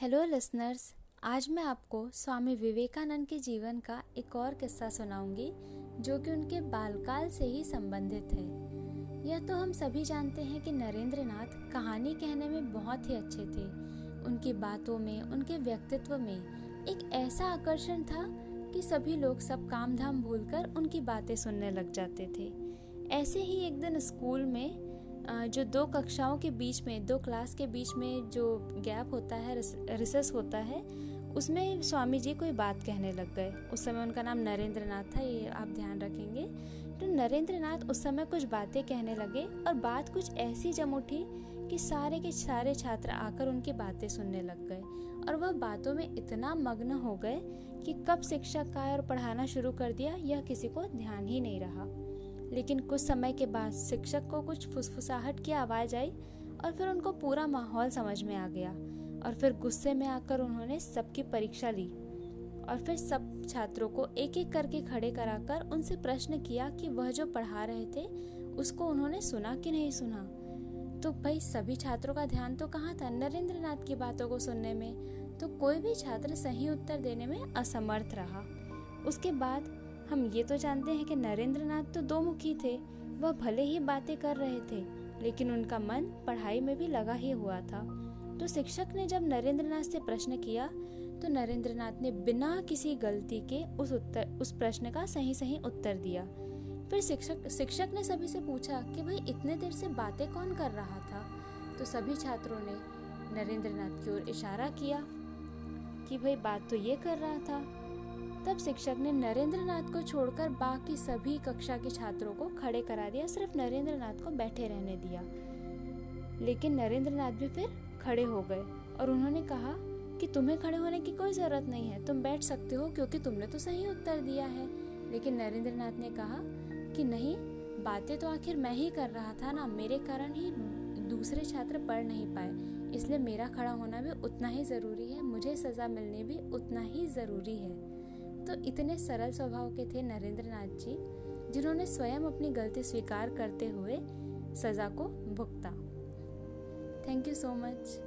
Hello listeners आज मैं आपको स्वामी विवेकानंद के जीवन का एक और किस्सा सुनाऊँगी, जो कि उनके बालकाल से ही संबंधित है। यह तो हम सभी जानते हैं कि नरेंद्र नाथ कहानी कहने में बहुत ही अच्छे थे। उनकी बातों में, उनके व्यक्तित्व में एक ऐसा आकर्षण था कि सभी लोग सब काम धाम भूलकर उनकी बातें सुनने लग जाते थे। ऐसे ही एक दिन स्कूल में जो दो कक्षाओं के बीच में, दो क्लास के बीच में जो गैप होता है रिसेस होता है, उसमें स्वामी जी कोई बात कहने लग गए। उस समय उनका नाम नरेंद्र नाथ था, ये आप ध्यान रखेंगे। तो नरेंद्र नाथ उस समय कुछ बातें कहने लगे और बात कुछ ऐसी जम उठी कि सारे के सारे छात्र आकर उनकी बातें सुनने लग गए और वह बातों में इतना मग्न हो गए कि कब शिक्षक का और पढ़ाना शुरू कर दिया, यह किसी को ध्यान ही नहीं रहा। लेकिन कुछ समय के बाद शिक्षक को कुछ फुसफुसाहट की आवाज़ आई और फिर उनको पूरा माहौल समझ में आ गया। और फिर गुस्से में आकर उन्होंने सबकी परीक्षा ली और फिर सब छात्रों को एक एक करके खड़े कराकर उनसे प्रश्न किया कि वह जो पढ़ा रहे थे, उसको उन्होंने सुना कि नहीं सुना? तो भाई, सभी छात्रों का ध्यान तो कहाँ था नरेंद्र नाथ की बातों को सुनने में? तो कोई भी छात्र सही उत्तर देने में असमर्थ रहा। उसके बाद हम ये तो जानते हैं कि नरेंद्र नाथ तो दो मुखी थे, वह भले ही बातें कर रहे थे, लेकिन उनका मन पढ़ाई में भी लगा ही हुआ था। तो शिक्षक ने जब नरेंद्र नाथ से प्रश्न किया तो नरेंद्र नाथ ने बिना किसी गलती के उस उत्तर, उस प्रश्न का सही सही उत्तर दिया। फिर शिक्षक शिक्षक ने सभी से पूछा कि भाई, इतने देर से बातें कौन कर रहा था? तो सभी छात्रों ने नरेंद्र नाथ की ओर इशारा किया कि भाई, बात तो ये कर रहा था तब शिक्षक ने नरेंद्र नाथ को छोड़कर बाकी सभी कक्षा के छात्रों को खड़े करा दिया, सिर्फ़ नरेंद्र नाथ को बैठे रहने दिया। लेकिन नरेंद्र नाथ भी फिर खड़े हो गए और उन्होंने कहा कि तुम्हें खड़े होने की कोई ज़रूरत नहीं है, तुम बैठ सकते हो क्योंकि तुमने तो सही उत्तर दिया है। लेकिन नरेंद्र नाथ ने कहा कि नहीं, बातें तो आखिर मैं ही कर रहा था ना, मेरे कारण ही दूसरे छात्र पढ़ नहीं पाए, इसलिए मेरा खड़ा होना भी उतना ही ज़रूरी है, मुझे सज़ा मिलनी भी उतना ही ज़रूरी है। तो इतने सरल स्वभाव के थे नरेंद्र नाथ जी, जिन्होंने स्वयं अपनी गलती स्वीकार करते हुए सजा को भुगता। Thank you so much